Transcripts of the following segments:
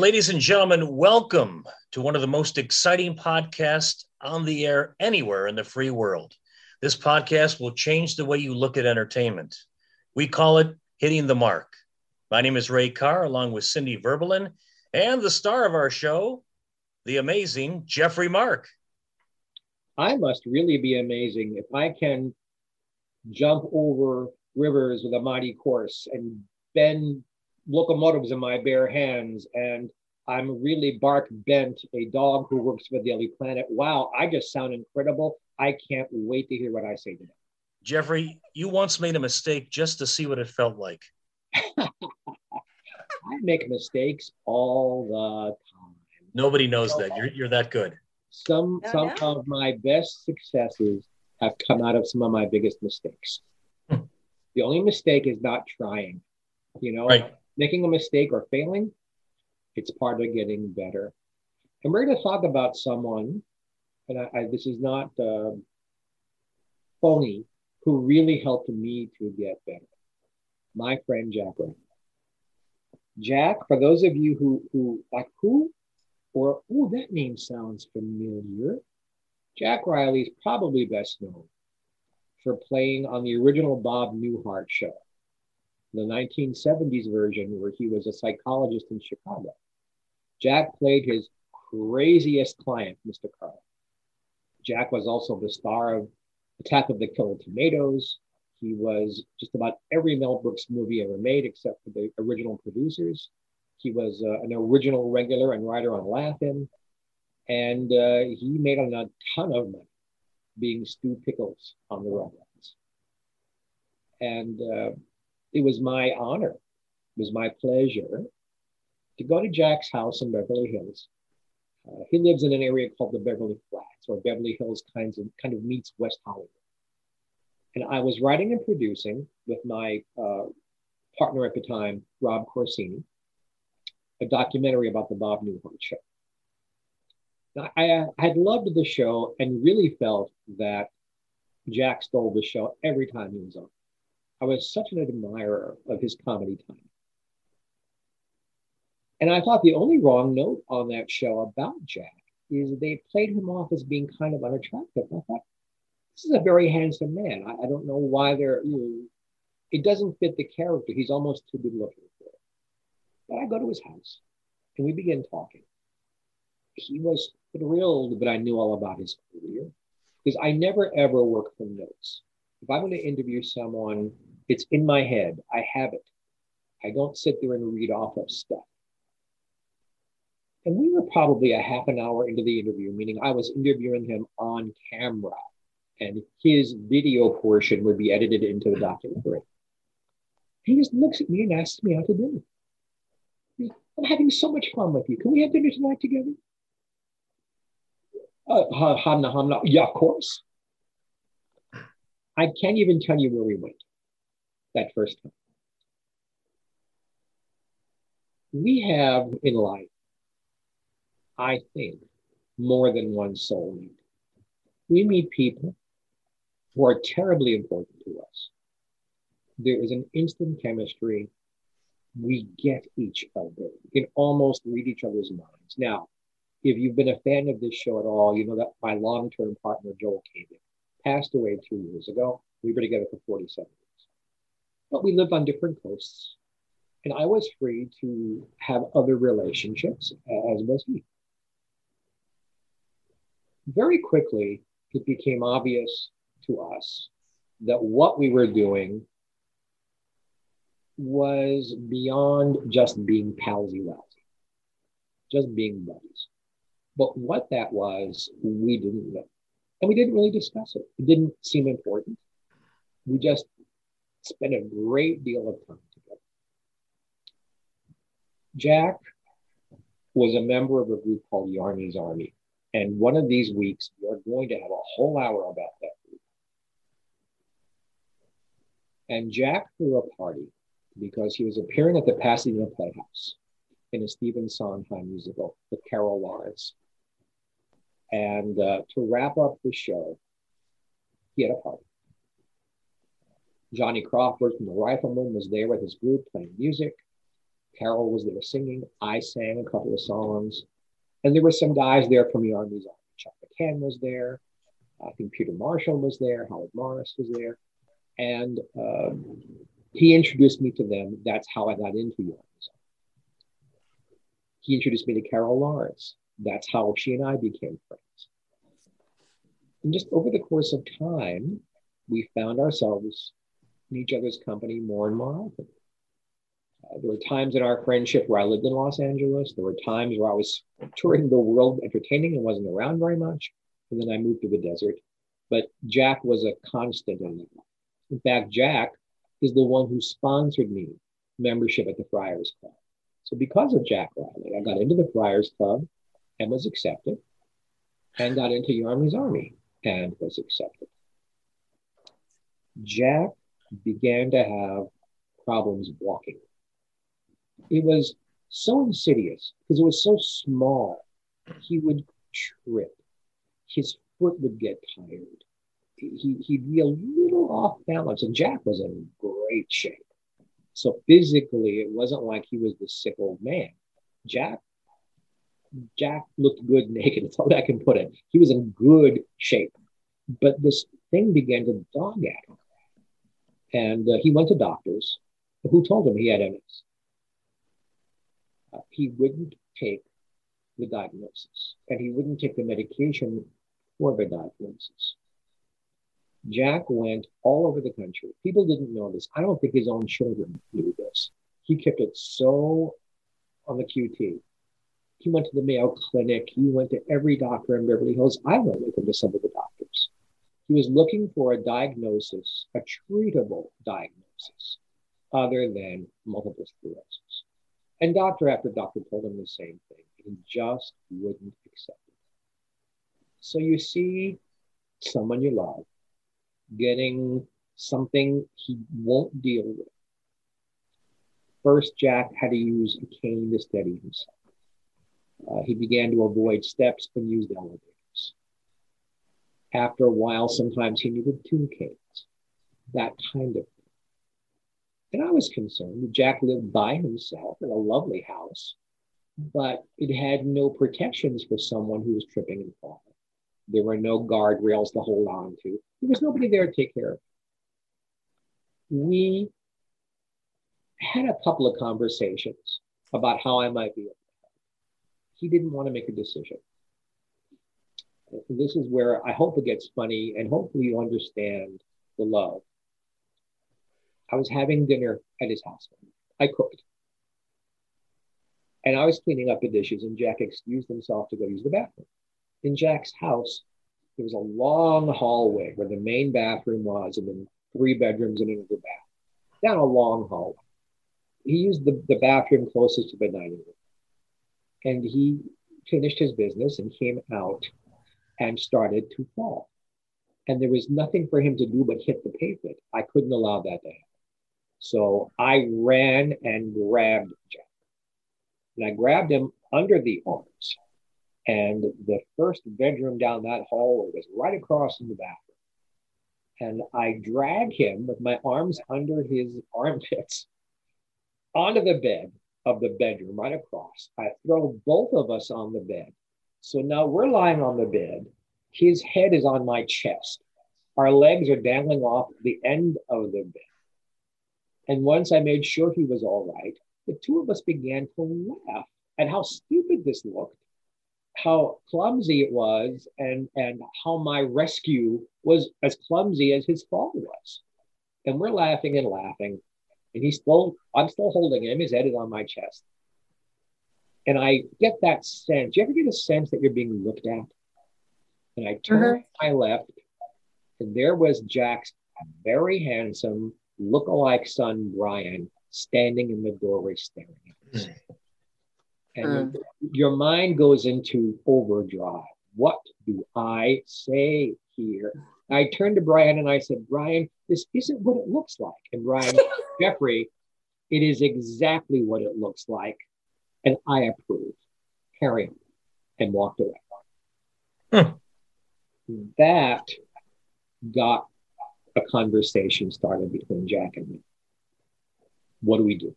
Ladies and gentlemen, welcome to one of the most exciting podcasts on the air anywhere in the free world. This podcast will change the way you look at entertainment. We call it Hitting the Mark. My name is Ray Carr, along with Cindy Verbalin, and the star of our show, the amazing Jeffrey Mark. I must really be amazing if I can jump over rivers with a mighty course and bend locomotives in my bare hands and I'm really Bark Bent, a dog who works for Daily Planet. Wow, I just sound incredible. I can't wait to hear what I say today. Jeffrey, you once made a mistake just to see what it felt like. I make mistakes all the time. Nobody knows that. You're, you're that good. Some oh, some of my best successes have come out of some of my biggest mistakes. Hmm. the only mistake is not trying. You know, right. Making a mistake or failing, it's part of getting better. And we're going to talk about someone, and I, I, this is not uh, phony, who really helped me to get better. My friend Jack Riley. Jack, for those of you who who like who, or oh, that name sounds familiar. Jack Riley is probably best known for playing on the original Bob Newhart show, the 1970s version where he was a psychologist in Chicago. Jack played his craziest client, Mr. Carl. Jack was also the star of Attack of the Killer Tomatoes. He was just about every Mel Brooks movie ever made, except for the original producers. He was uh, an original regular and writer on Laugh-In, and uh, he made a ton of money being Stu Pickles on the Rugrats. And uh, it was my honor, it was my pleasure to go to Jack's house in Beverly Hills. Uh, he lives in an area called the Beverly Flats, or Beverly Hills kinds of, kind of meets West Hollywood. And I was writing and producing with my uh, partner at the time, Rob Corsini, a documentary about the Bob Newhart show. Now, I, I had loved the show and really felt that Jack stole the show every time he was on. I was such an admirer of his comedy timing. And I thought the only wrong note on that show about Jack is they played him off as being kind of unattractive. I thought, this is a very handsome man. I, I don't know why they're, you know, it doesn't fit the character. He's almost too good looking for it. But I go to his house and we begin talking. He was thrilled that I knew all about his career because I never ever work from notes. If I'm going to interview someone, it's in my head. I have it. I don't sit there and read off of stuff. And we were probably a half an hour into the interview, meaning I was interviewing him on camera and his video portion would be edited into the documentary. He just looks at me and asks me out to dinner. I'm having so much fun with you. Can we have dinner tonight together? Uh, hamna. Yeah, of course. I can't even tell you where we went that first time. We have in life I think, more than one soul soulmate. We meet people who are terribly important to us. There is an instant chemistry. We get each other. We can almost read each other's minds. Now, if you've been a fan of this show at all, you know that my long term partner, Joel Kagan, passed away two years ago. We were together for 47 years. But we lived on different coasts, and I was free to have other relationships, as was he very quickly, it became obvious to us that what we were doing was beyond just being palsy lousy, just being buddies. But what that was, we didn't know. And we didn't really discuss it. It didn't seem important. We just spent a great deal of time together. Jack was a member of a group called Yarmy's Army. And one of these weeks, we are going to have a whole hour about that group. And Jack threw a party because he was appearing at the Pasadena Playhouse in a Stephen Sondheim musical with Carol Lawrence. And uh, to wrap up the show, he had a party. Johnny Crawford from the Riflemen was there with his group playing music. Carol was there singing. I sang a couple of songs. And there were some guys there from the Yarmy's Army. Chuck McCann was there. I think Peter Marshall was there. Howard Morris was there. And um, he introduced me to them. That's how I got into the Yarmy's Army. He introduced me to Carol Lawrence. That's how she and I became friends. And just over the course of time, we found ourselves in each other's company more and more often. Uh, there were times in our friendship where I lived in Los Angeles. There were times where I was touring the world entertaining and wasn't around very much. And then I moved to the desert. But Jack was a constant in that. In fact, Jack is the one who sponsored me membership at the Friars Club. So because of Jack Riley, I got into the Friars Club and was accepted, and got into Yarmy's Army and was accepted. Jack began to have problems walking. It was so insidious because it was so small. He would trip. His foot would get tired. He, he'd be a little off balance. And Jack was in great shape. So physically, it wasn't like he was the sick old man. Jack Jack looked good naked. That's all I can put it. He was in good shape. But this thing began to dog at him. And uh, he went to doctors who told him he had MS. Uh, he wouldn't take the diagnosis and he wouldn't take the medication for the diagnosis. Jack went all over the country. People didn't know this. I don't think his own children knew this. He kept it so on the QT. He went to the Mayo Clinic. He went to every doctor in Beverly Hills. I went with him to some of the doctors. He was looking for a diagnosis, a treatable diagnosis, other than multiple sclerosis. And doctor after doctor told him the same thing. He just wouldn't accept it. So you see someone you love getting something he won't deal with. First, Jack had to use a cane to steady himself. Uh, he began to avoid steps and used elevators. After a while, sometimes he needed two canes, that kind of thing. And I was concerned. Jack lived by himself in a lovely house, but it had no protections for someone who was tripping and falling. There were no guardrails to hold on to. There was nobody there to take care of him. We had a couple of conversations about how I might be he didn't want to make a decision. This is where I hope it gets funny and hopefully you understand the love. I was having dinner at his house. I cooked. And I was cleaning up the dishes, and Jack excused himself to go use the bathroom. In Jack's house, there was a long hallway where the main bathroom was, and then three bedrooms and another bath. Down a long hallway. He used the, the bathroom closest to the dining room and he finished his business and came out and started to fall. And there was nothing for him to do but hit the pavement. I couldn't allow that to happen. So I ran and grabbed Jack. And I grabbed him under the arms. And the first bedroom down that hallway was right across from the bathroom. And I drag him with my arms under his armpits onto the bed of the bedroom right across. I throw both of us on the bed. So now we're lying on the bed. His head is on my chest. Our legs are dangling off the end of the bed. And once I made sure he was all right, the two of us began to laugh at how stupid this looked, how clumsy it was, and, and how my rescue was as clumsy as his fall was. And we're laughing and laughing. And he's still, I'm still holding him. His head is on my chest. And I get that sense. Do you ever get a sense that you're being looked at? And I turn mm-hmm. my left, and there was Jack's very handsome look-alike son, Brian, standing in the doorway staring at us. Mm. And mm. your mind goes into overdrive. What do I say here? I turned to Brian and I said, Brian, this isn't what it looks like. And Brian, Jeffrey, it is exactly what it looks like. And I approve. Carry on. And walked away. Hmm. That got a conversation started between Jack and me. What do we do?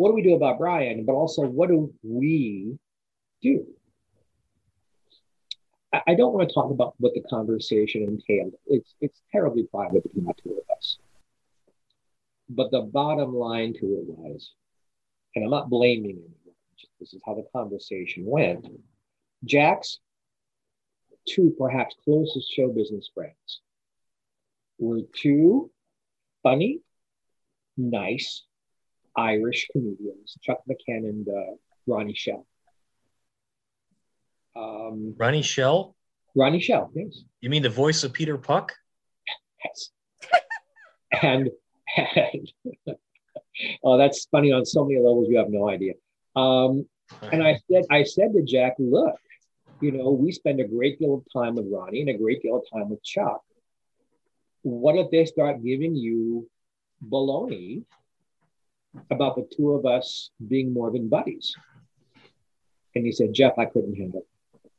what do we do about Brian? But also, what do we do? I, I don't want to talk about what the conversation entailed. It's it's terribly private between the two of us. But the bottom line to it was, and I'm not blaming anyone, this is how the conversation went. Jack's two perhaps closest show business friends were two funny, nice Irish comedians, Chuck McCann and uh, Ronnie Schell. Um, Ronnie Schell? Ronnie Schell, yes. You mean the voice of Peter Puck? Yes. and, and oh, that's funny on so many levels you have no idea. Um, and I said, I said to Jack, look, you know, we spend a great deal of time with Ronnie and a great deal of time with Chuck. What if they start giving you baloney about the two of us being more than buddies? And he said, Jeff, I couldn't handle it.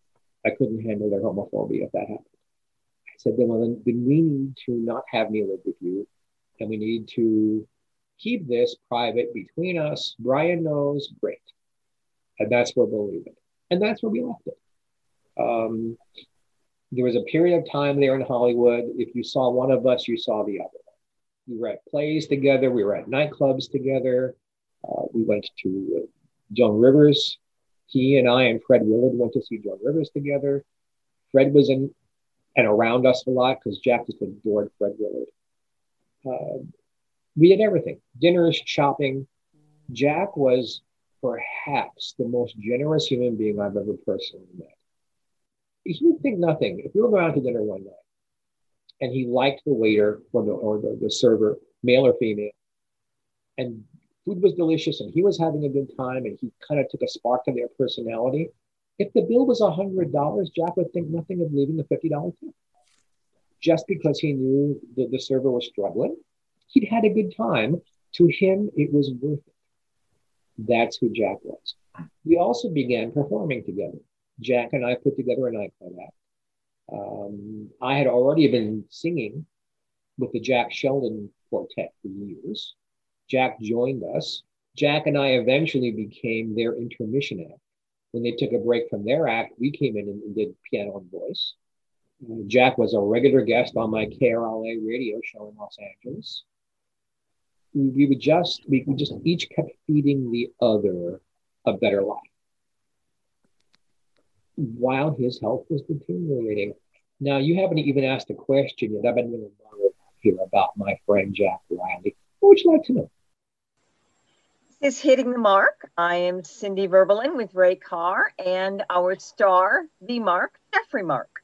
I couldn't handle their homophobia if that happened. I said, then, well, then, then we need to not have me live with you. And we need to keep this private between us. Brian knows, great. And that's where we'll leave it. And that's where we left it. Um, there was a period of time there in Hollywood. If you saw one of us, you saw the other. We were at plays together. We were at nightclubs together. Uh, we went to uh, Joan Rivers. He and I and Fred Willard went to see Joan Rivers together. Fred was in and around us a lot because Jack just adored Fred Willard. Uh, we did everything dinners, shopping. Jack was perhaps the most generous human being I've ever personally met he would think nothing. If we were going out to dinner one night and he liked the waiter or the, or the, the server, male or female, and food was delicious and he was having a good time and he kind of took a spark of their personality. If the bill was a hundred dollars, Jack would think nothing of leaving the fifty dollar tip. Just because he knew that the server was struggling, he'd had a good time. To him, it was worth it. That's who Jack was. We also began performing together. Jack and I put together a nightclub act. Um, I had already been singing with the Jack Sheldon Quartet for years. Jack joined us. Jack and I eventually became their intermission act. When they took a break from their act, we came in and, and did piano and voice. Uh, Jack was a regular guest on my KRLA radio show in Los Angeles. We, would just, we, just each kept feeding the other a better life while his health was deteriorating. Now, you haven't even asked a question yet. I've been really here about my friend Jack Riley. What would you like to know? This is Hitting the Mark. I am Cindy Verbalin with Ray Carr and our star, the Mark, Jeffrey Mark.